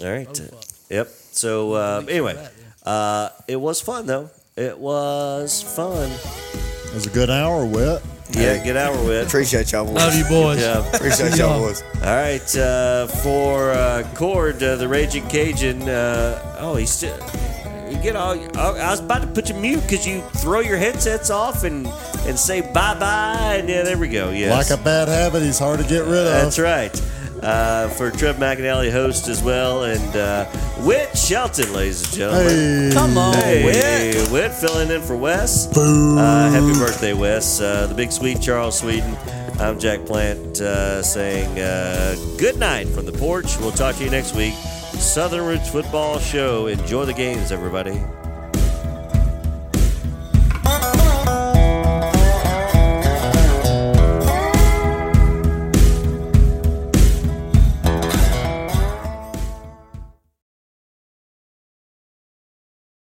All right. Oh. Yep. So uh, anyway, uh, it was fun though. It was fun. It was a good hour, Whit. Yeah, good hour with. Appreciate y'all boys. Love you, boys. Yeah. Appreciate y'all boys. All right, uh, for uh, Cord, uh, the Raging Cajun. Uh, oh, he's still. You get all. oh, I was about to put you mute because you throw your headsets off and and say bye bye. And yeah, there we go. Yes, Like a bad habit, he's hard to get rid of. that's right. Uh, for Trev McAnally, host as well, and uh, Whit Shelton, ladies and gentlemen. Hey, Come on, Hey, Whit. Whit filling in for Wes. Uh, happy birthday, Wes. Uh, the big sweet Charles Sweden. I'm Jack Plant uh, saying uh, good night from the porch. We'll talk to you next week. Southern Roots Football Show. Enjoy the games, everybody.